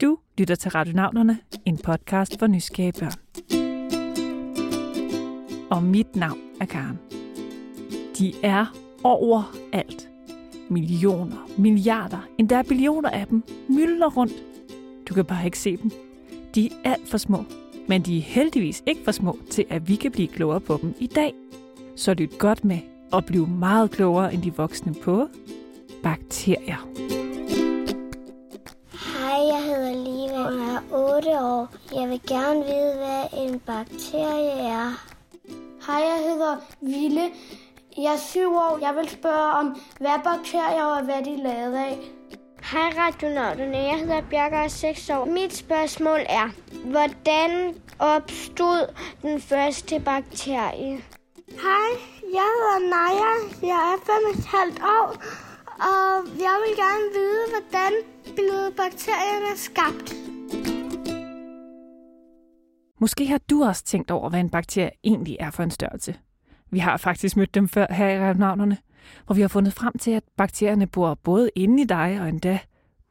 Du lytter til Radionavnerne, en podcast for nysgerrige børn. Og mit navn er Karen. De er overalt. Millioner, milliarder, endda billioner af dem myldrer rundt. Du kan bare ikke se dem. De er alt for små, men de er heldigvis ikke for små til, at vi kan blive klogere på dem i dag. Så lyt godt med og blive meget klogere end de voksne på bakterier. 8 år. Jeg vil gerne vide, hvad en bakterie er. Hej, jeg hedder Ville. Jeg er 7 år. Jeg vil spørge om, hvad er bakterier og hvad de er lavet af. Hej, radionauterne. Jeg hedder Bjarke og er 6 år. Mit spørgsmål er, hvordan opstod den første bakterie? Hej, jeg hedder Naja. Jeg er 5,5 år. Og jeg vil gerne vide, hvordan blev bakterierne skabt. Måske har du også tænkt over, hvad en bakterie egentlig er for en størrelse. Vi har faktisk mødt dem før her i Ravnavnerne, hvor vi har fundet frem til, at bakterierne bor både inde i dig og endda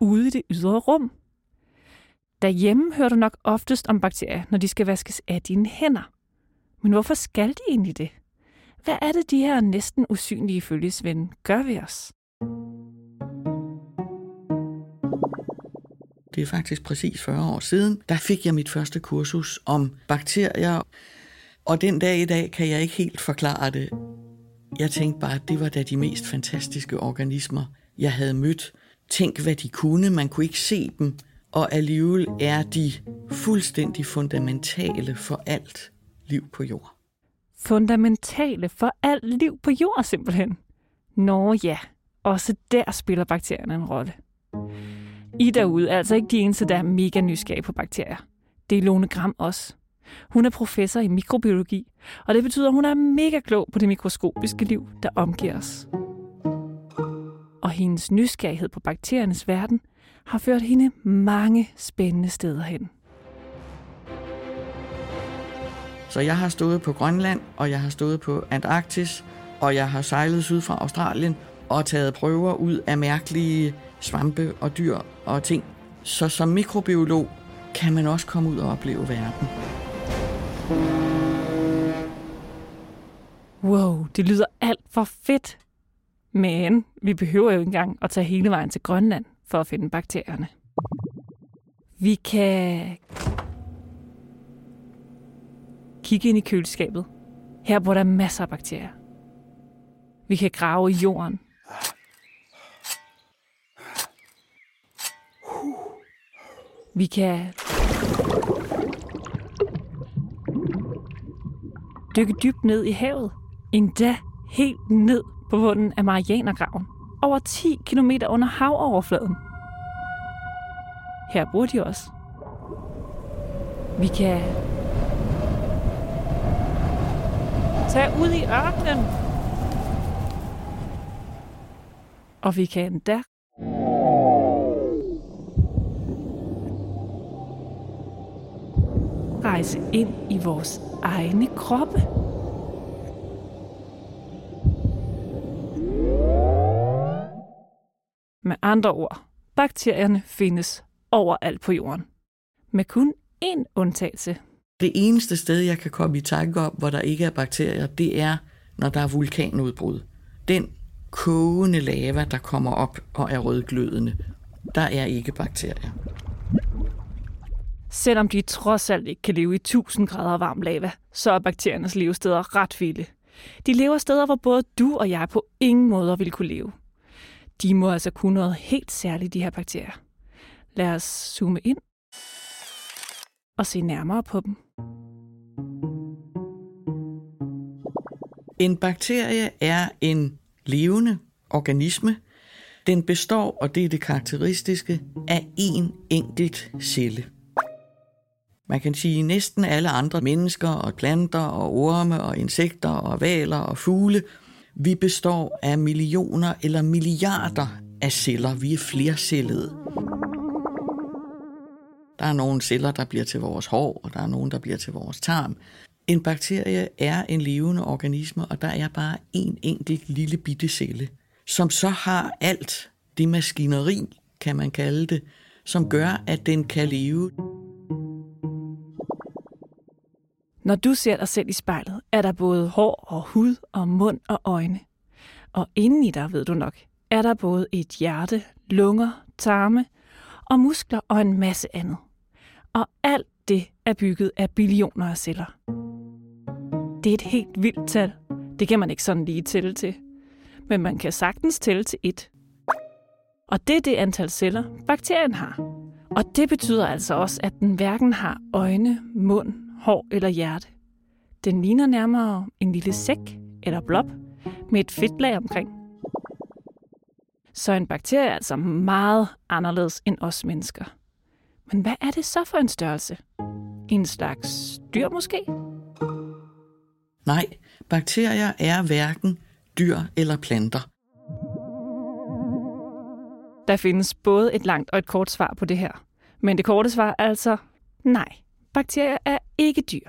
ude i det ydre rum. Derhjemme hører du nok oftest om bakterier, når de skal vaskes af dine hænder. Men hvorfor skal de egentlig det? Hvad er det, de her næsten usynlige følgesvende gør ved os? Det er faktisk præcis 40 år siden, der fik jeg mit første kursus om bakterier. Og den dag i dag kan jeg ikke helt forklare det. Jeg tænkte bare, at det var da de mest fantastiske organismer, jeg havde mødt. Tænk, hvad de kunne. Man kunne ikke se dem. Og alligevel er de fuldstændig fundamentale for alt liv på jord. Fundamentale for alt liv på jord simpelthen. Nå ja, også der spiller bakterierne en rolle. I derude er altså ikke de eneste, der er mega nysgerrige på bakterier. Det er Lone Gram også. Hun er professor i mikrobiologi, og det betyder, at hun er mega klog på det mikroskopiske liv, der omgiver os. Og hendes nysgerrighed på bakteriernes verden har ført hende mange spændende steder hen. Så jeg har stået på Grønland, og jeg har stået på Antarktis, og jeg har sejlet syd fra Australien og taget prøver ud af mærkelige svampe og dyr og ting. Så som mikrobiolog kan man også komme ud og opleve verden. Wow, det lyder alt for fedt. Men vi behøver jo ikke engang at tage hele vejen til Grønland for at finde bakterierne. Vi kan kigge ind i køleskabet. Her bor der masser af bakterier. Vi kan grave i jorden. Vi kan dykke dybt ned i havet. Endda helt ned på bunden af Marianergraven. Over 10 km under havoverfladen. Her bor de også. Vi kan tage ud i ørkenen. Og vi kan endda rejse ind i vores egne kroppe. Med andre ord, bakterierne findes overalt på jorden. Med kun én undtagelse. Det eneste sted, jeg kan komme i tanke om, hvor der ikke er bakterier, det er, når der er vulkanudbrud. Den kogende lava, der kommer op og er rødglødende, der er ikke bakterier. Selvom de trods alt ikke kan leve i 1000 grader varm lava, så er bakteriernes levesteder ret vilde. De lever steder, hvor både du og jeg på ingen måder ville kunne leve. De må altså kunne noget helt særligt, de her bakterier. Lad os zoome ind og se nærmere på dem. En bakterie er en levende organisme. Den består, og det er det karakteristiske, af én enkelt celle. Man kan sige, at næsten alle andre mennesker og planter og orme og insekter og valer og fugle, vi består af millioner eller milliarder af celler. Vi er flercellede. Der er nogle celler, der bliver til vores hår, og der er nogle, der bliver til vores tarm. En bakterie er en levende organisme, og der er bare en enkelt lille bitte celle, som så har alt det maskineri, kan man kalde det, som gør, at den kan leve. Når du ser dig selv i spejlet, er der både hår og hud og mund og øjne. Og inden i dig, ved du nok, er der både et hjerte, lunger, tarme og muskler og en masse andet. Og alt det er bygget af billioner af celler. Det er et helt vildt tal. Det kan man ikke sådan lige tælle til. Men man kan sagtens tælle til et. Og det er det antal celler, bakterien har. Og det betyder altså også, at den hverken har øjne, mund, hår eller hjerte. Den ligner nærmere en lille sæk eller blob med et fedtlag omkring. Så en bakterie er altså meget anderledes end os mennesker. Men hvad er det så for en størrelse? En slags dyr måske? Nej, bakterier er hverken dyr eller planter. Der findes både et langt og et kort svar på det her. Men det korte svar er altså nej. Bakterier er ikke dyr.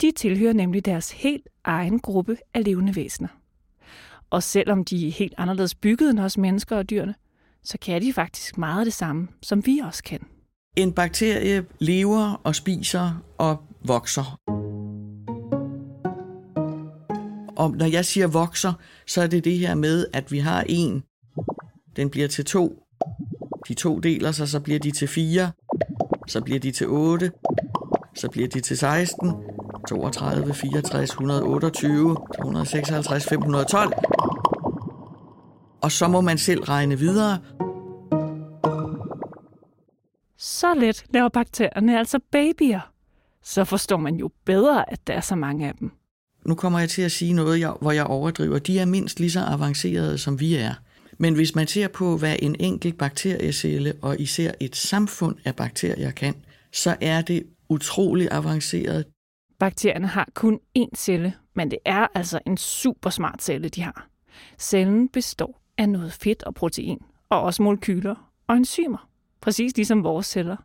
De tilhører nemlig deres helt egen gruppe af levende væsener. Og selvom de er helt anderledes bygget end os mennesker og dyrene, så kan de faktisk meget det samme, som vi også kan. En bakterie lever og spiser og vokser. Og når jeg siger vokser, så er det det her med, at vi har en, den bliver til to, de to deler sig, så bliver de til fire, så bliver de til otte, så bliver de til 16, 32, 64, 128, 256, 512. Og så må man selv regne videre. Så let laver bakterierne altså babyer. Så forstår man jo bedre, at der er så mange af dem. Nu kommer jeg til at sige noget, hvor jeg overdriver. De er mindst lige så avancerede, som vi er. Men hvis man ser på, hvad en enkelt bakteriecelle og især et samfund af bakterier kan, så er det utrolig avanceret. Bakterierne har kun én celle, men det er altså en super smart celle, de har. Cellen består af noget fedt og protein, og også molekyler og enzymer, præcis ligesom vores celler.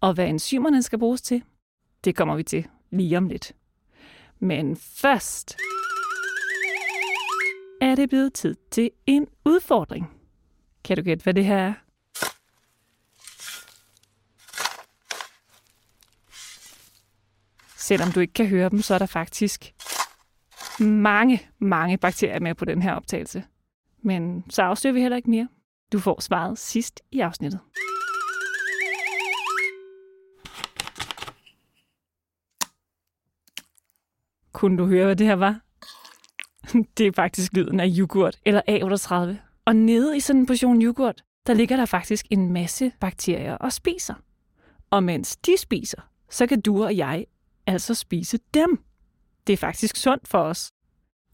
Og hvad enzymerne skal bruges til, det kommer vi til lige om lidt. Men først er det blevet tid til en udfordring. Kan du gætte, hvad det her er? Selvom du ikke kan høre dem, så er der faktisk mange, mange bakterier med på den her optagelse. Men så afslører vi heller ikke mere. Du får svaret sidst i afsnittet. Kunne du høre, hvad det her var? Det er faktisk lyden af yoghurt, eller A38. Og nede i sådan en portion yoghurt, der ligger der faktisk en masse bakterier og spiser. Og mens de spiser, så kan du og jeg altså spise dem. Det er faktisk sundt for os.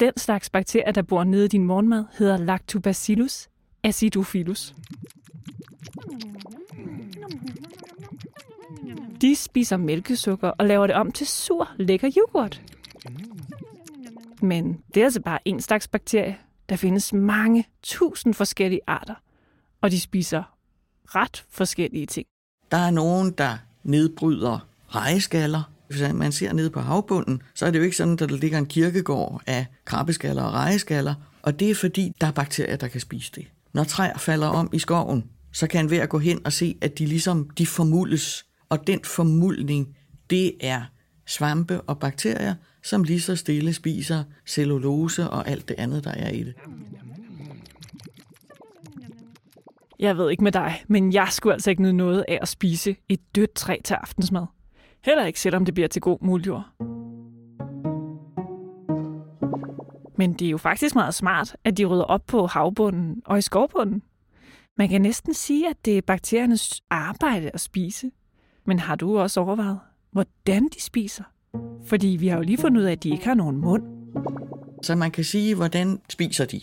Den slags bakterier, der bor nede i din morgenmad, hedder Lactobacillus acidophilus. De spiser mælkesukker og laver det om til sur, lækker yoghurt. Men det er altså bare en slags bakterie. Der findes mange tusind forskellige arter, og de spiser ret forskellige ting. Der er nogen, der nedbryder rejeskaller. Hvis man ser nede på havbunden, så er det jo ikke sådan, at der ligger en kirkegård af krabbeskaller og rejeskaller, og det er fordi, der er bakterier, der kan spise det. Når træer falder om i skoven, så kan hver gå hen og se, at de ligesom de formuldes. Og den formulning, det er svampe og bakterier, som lige så stille spiser cellulose og alt det andet, der er i det. Jeg ved ikke med dig, men jeg skulle altså ikke nyde noget af at spise et dødt træ til aftensmad. Heller ikke, selvom det bliver til god muljord. Men det er jo faktisk meget smart, at de rydder op på havbunden og i skovbunden. Man kan næsten sige, at det er bakteriernes arbejde at spise. Men har du også overvejet, hvordan de spiser? Fordi vi har jo lige fundet ud af, at de ikke har nogen mund. Så man kan sige, hvordan spiser de?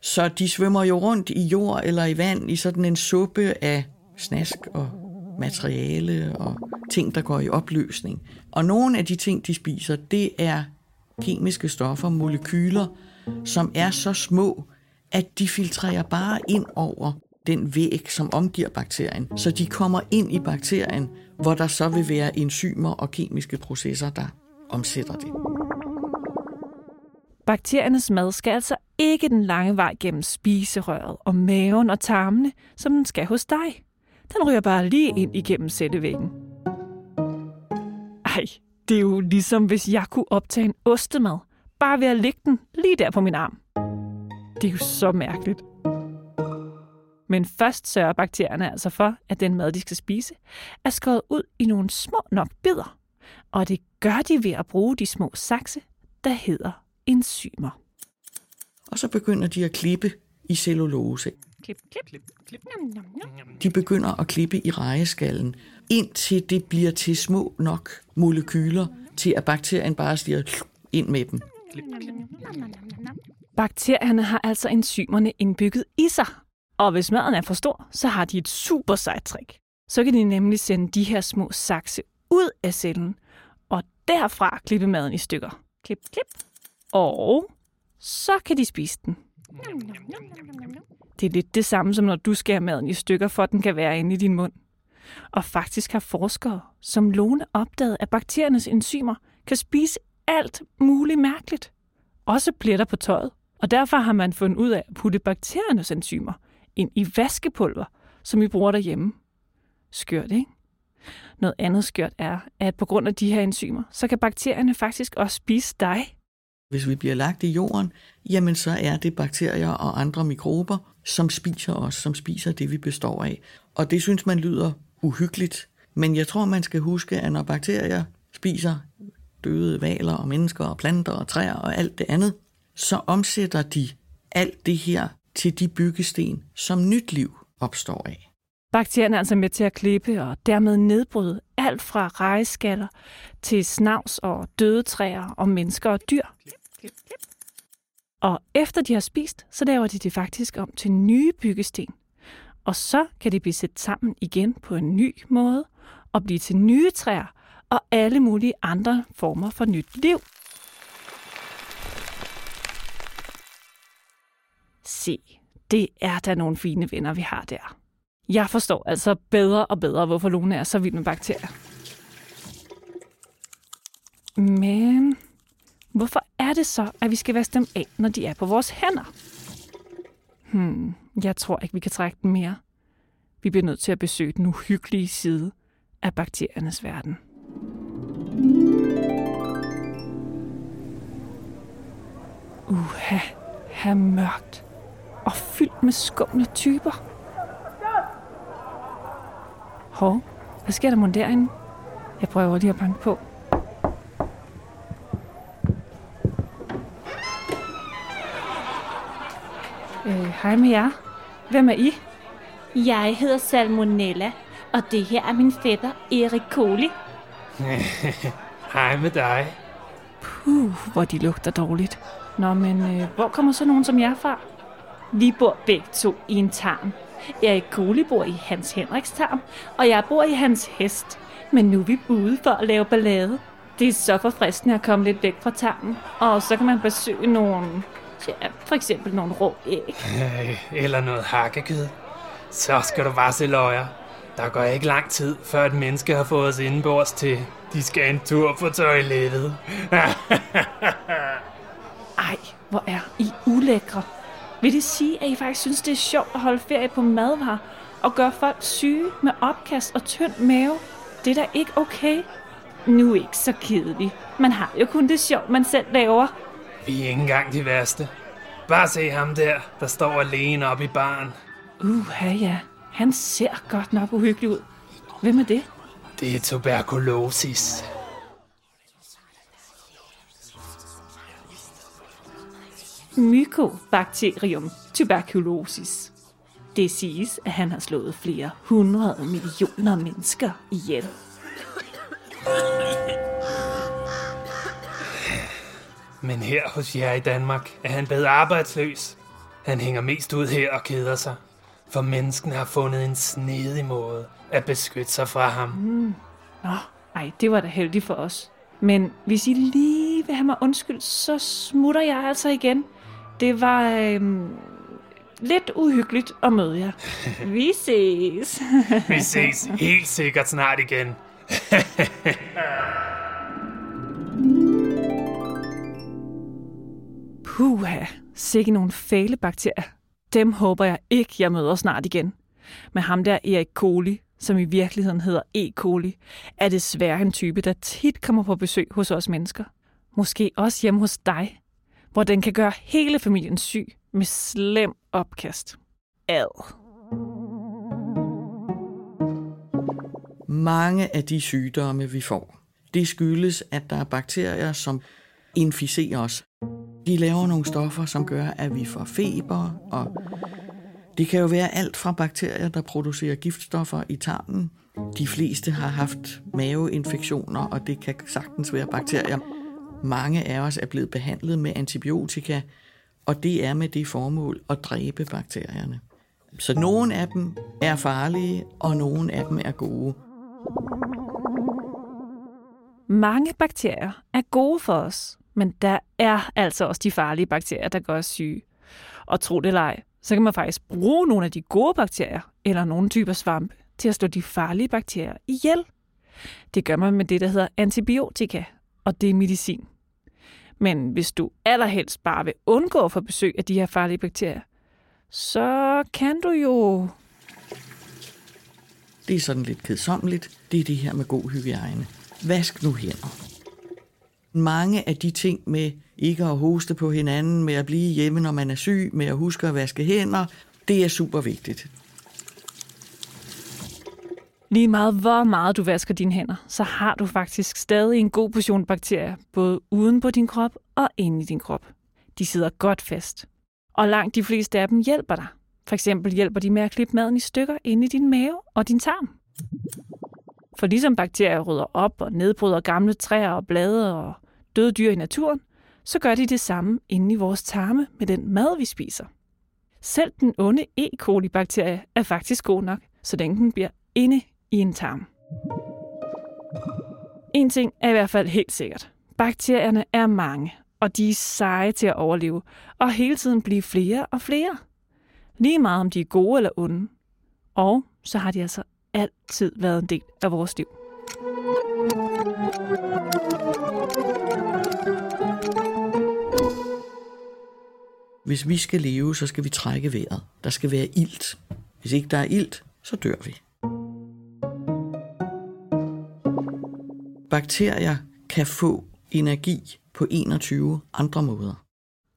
Så de svømmer jo rundt i jord eller i vand i sådan en suppe af snask og materiale og ting, der går i opløsning. Og nogle af de ting, de spiser, det er kemiske stoffer, molekyler, som er så små, at de filtrerer bare ind over den væg, som omgiver bakterien. Så de kommer ind i bakterien, hvor der så vil være enzymer og kemiske processer, der omsætter det. Bakteriernes mad skal altså ikke den lange vej gennem spiserøret og maven og tarmene, som den skal hos dig den ryger bare lige ind igennem sættevæggen. Ej, det er jo ligesom hvis jeg kunne optage en ostemad, bare ved at lægge den lige der på min arm. Det er jo så mærkeligt. Men først sørger bakterierne altså for, at den mad, de skal spise, er skåret ud i nogle små nok bidder. Og det gør de ved at bruge de små sakse, der hedder enzymer. Og så begynder de at klippe i cellulose. Klip, klip, klip, klip. Nom, nom, nom. De begynder at klippe i rejeskallen, indtil det bliver til små nok molekyler, til at bakterien bare stiger ind med dem. Bakterierne har altså enzymerne indbygget i sig. Og hvis maden er for stor, så har de et super sejt trick. Så kan de nemlig sende de her små sakse ud af cellen, og derfra klippe maden i stykker. Klip, klip. Og så kan de spise den. Det er lidt det samme som når du skærer maden i stykker, for at den kan være inde i din mund. Og faktisk har forskere, som Lone opdaget, at bakteriernes enzymer kan spise alt muligt mærkeligt. Også pletter på tøjet. Og derfor har man fundet ud af at putte bakteriernes enzymer ind i vaskepulver, som vi bruger derhjemme. Skørt, ikke? Noget andet skørt er, at på grund af de her enzymer, så kan bakterierne faktisk også spise dig. Hvis vi bliver lagt i jorden, jamen så er det bakterier og andre mikrober, som spiser os, som spiser det, vi består af. Og det synes man lyder uhyggeligt. Men jeg tror, man skal huske, at når bakterier spiser døde valer og mennesker og planter og træer og alt det andet, så omsætter de alt det her til de byggesten, som nyt liv opstår af. Bakterierne er altså med til at klippe og dermed nedbryde alt fra rejeskaller til snavs og døde træer og mennesker og dyr. Og efter de har spist, så laver de det faktisk om til nye byggesten. Og så kan de blive sat sammen igen på en ny måde og blive til nye træer og alle mulige andre former for nyt liv. Se, det er da nogle fine venner, vi har der. Jeg forstår altså bedre og bedre, hvorfor Lone er så vild med bakterier. Men hvorfor er det så, at vi skal vaske dem af, når de er på vores hænder? Hmm, jeg tror ikke, vi kan trække dem mere. Vi bliver nødt til at besøge den uhyggelige side af bakteriernes verden. Uha, her mørkt og fyldt med skumle typer. Hov, hvad sker der mon derinde? Jeg prøver lige at banke på. Øh, hej med jer. Hvem er I? Jeg hedder Salmonella, og det her er min fætter Erik Koli. Hej med dig. Puh, hvor de lugter dårligt. Nå, men øh, hvor kommer så nogen som jer fra? Vi bor begge to i en tarm. Erik Koli bor i Hans Henriks tarm, og jeg bor i hans hest. Men nu er vi ude for at lave ballade. Det er så forfriskende at komme lidt væk fra tarmen, og så kan man besøge nogle, ja, for eksempel nogle rå æg. Øh, Eller noget hakkekød. Så skal du bare se løjer. Der går ikke lang tid, før et menneske har fået os indenbords til, de skal en tur på toilettet. Ej, hvor er I ulækre. Vil det sige, at I faktisk synes, det er sjovt at holde ferie på madvarer og gøre folk syge med opkast og tynd mave? Det er da ikke okay. Nu er ikke så kedelig. Man har jo kun det sjovt, man selv laver. Vi er ikke engang de værste. Bare se ham der, der står alene oppe i baren. Uha ja, han ser godt nok uhyggelig ud. Hvem er det? Det er tuberkulosis. Mycobacterium tuberculosis. Det siges, at han har slået flere hundrede millioner mennesker ihjel. Men her hos jer i Danmark er han blevet arbejdsløs. Han hænger mest ud her og keder sig. For menneskene har fundet en snedig måde at beskytte sig fra ham. Nå, ej, det var da heldigt for os. Men hvis I lige vil have mig undskyld, så smutter jeg altså igen. Det var øhm, lidt uhyggeligt at møde jer. Vi ses. Vi ses helt sikkert snart igen. Puha, sikke nogle fæle bakterier. Dem håber jeg ikke, jeg møder snart igen. Men ham der Erik Coli, som i virkeligheden hedder E. coli, er desværre en type, der tit kommer på besøg hos os mennesker. Måske også hjemme hos dig, hvor den kan gøre hele familien syg med slem opkast. Ad. Mange af de sygdomme, vi får, det skyldes, at der er bakterier, som inficerer os. De laver nogle stoffer, som gør, at vi får feber, og det kan jo være alt fra bakterier, der producerer giftstoffer i tarmen. De fleste har haft maveinfektioner, og det kan sagtens være bakterier. Mange af os er blevet behandlet med antibiotika, og det er med det formål at dræbe bakterierne. Så nogle af dem er farlige, og nogle af dem er gode. Mange bakterier er gode for os, men der er altså også de farlige bakterier, der gør os syge. Og tro det eller ej, så kan man faktisk bruge nogle af de gode bakterier, eller nogle typer svampe, til at slå de farlige bakterier ihjel. Det gør man med det, der hedder antibiotika, og det er medicin. Men hvis du allerhelst bare vil undgå at få besøg af de her farlige bakterier, så kan du jo... Det er sådan lidt kedsommeligt. Det er det her med god hygiejne. Vask nu hænder. Mange af de ting med ikke at hoste på hinanden, med at blive hjemme, når man er syg, med at huske at vaske hænder, det er super vigtigt. Lige meget hvor meget du vasker dine hænder, så har du faktisk stadig en god portion bakterier, både uden på din krop og inde i din krop. De sidder godt fast. Og langt de fleste af dem hjælper dig. For eksempel hjælper de med at klippe maden i stykker inde i din mave og din tarm. For ligesom bakterier rydder op og nedbryder gamle træer og blade og døde dyr i naturen, så gør de det samme inde i vores tarme med den mad, vi spiser. Selv den onde E. coli-bakterie er faktisk god nok, så den den bliver inde i en tarm. En ting er i hvert fald helt sikkert. Bakterierne er mange, og de er seje til at overleve, og hele tiden blive flere og flere. Lige meget om de er gode eller onde. Og så har de altså altid været en del af vores liv. Hvis vi skal leve, så skal vi trække vejret. Der skal være ilt. Hvis ikke der er ilt, så dør vi. Bakterier kan få energi på 21 andre måder.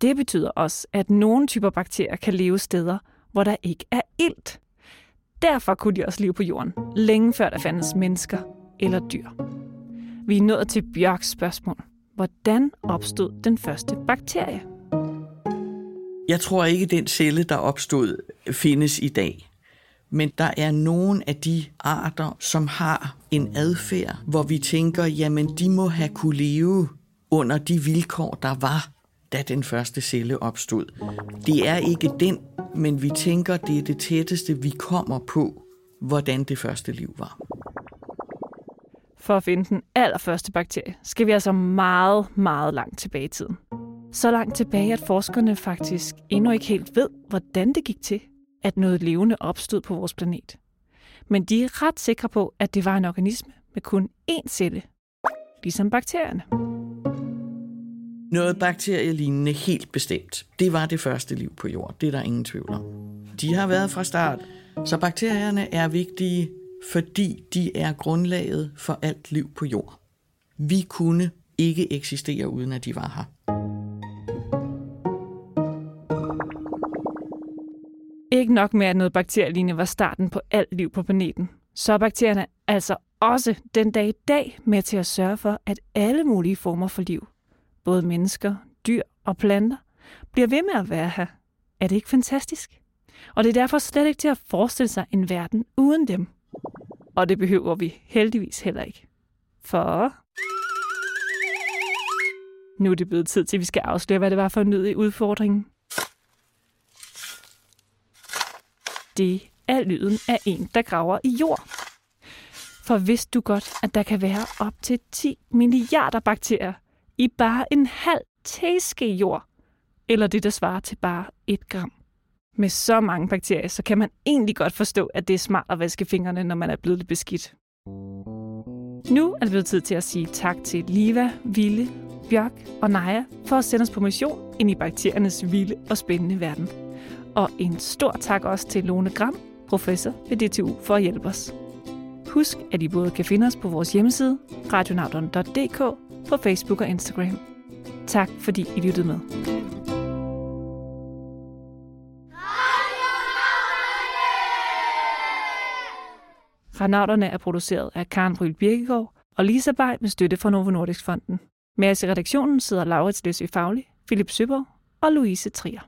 Det betyder også, at nogle typer bakterier kan leve steder, hvor der ikke er ilt. Derfor kunne de også leve på jorden, længe før der fandtes mennesker eller dyr. Vi er nået til Bjørks spørgsmål. Hvordan opstod den første bakterie? Jeg tror ikke, den celle, der opstod, findes i dag. Men der er nogle af de arter, som har en adfærd, hvor vi tænker, jamen de må have kunne leve under de vilkår, der var, da den første celle opstod. Det er ikke den, men vi tænker, det er det tætteste, vi kommer på, hvordan det første liv var. For at finde den allerførste bakterie, skal vi altså meget, meget langt tilbage i tiden. Så langt tilbage, at forskerne faktisk endnu ikke helt ved, hvordan det gik til, at noget levende opstod på vores planet. Men de er ret sikre på, at det var en organisme med kun én celle, ligesom bakterierne. Noget bakterielignende helt bestemt. Det var det første liv på jorden. Det er der ingen tvivl om. De har været fra start. Så bakterierne er vigtige, fordi de er grundlaget for alt liv på jord. Vi kunne ikke eksistere, uden at de var her. Ikke nok med, at noget bakterielignende var starten på alt liv på planeten, så er bakterierne altså også den dag i dag med til at sørge for, at alle mulige former for liv, både mennesker, dyr og planter, bliver ved med at være her. Er det ikke fantastisk? Og det er derfor slet ikke til at forestille sig en verden uden dem. Og det behøver vi heldigvis heller ikke. For nu er det blevet tid til, at vi skal afsløre, hvad det var for en nød udfordring, Det er lyden af en, der graver i jord. For vidste du godt, at der kan være op til 10 milliarder bakterier i bare en halv teske jord? Eller det, der svarer til bare et gram. Med så mange bakterier, så kan man egentlig godt forstå, at det er smart at vaske fingrene, når man er blevet lidt beskidt. Nu er det blevet tid til at sige tak til Liva, Ville, Bjørk og Naja for at sende os på mission ind i bakteriernes vilde og spændende verden. Og en stor tak også til Lone Gram, professor ved DTU, for at hjælpe os. Husk, at I både kan finde os på vores hjemmeside, radionauterne.dk, på Facebook og Instagram. Tak fordi I lyttede med. Renauterne er produceret af Karen Bryl Birkegaard og Lisa Bay med støtte fra Novo Nordisk Fonden. Med os i redaktionen sidder Laurits Løsø Fagli, Philip Søborg og Louise Trier.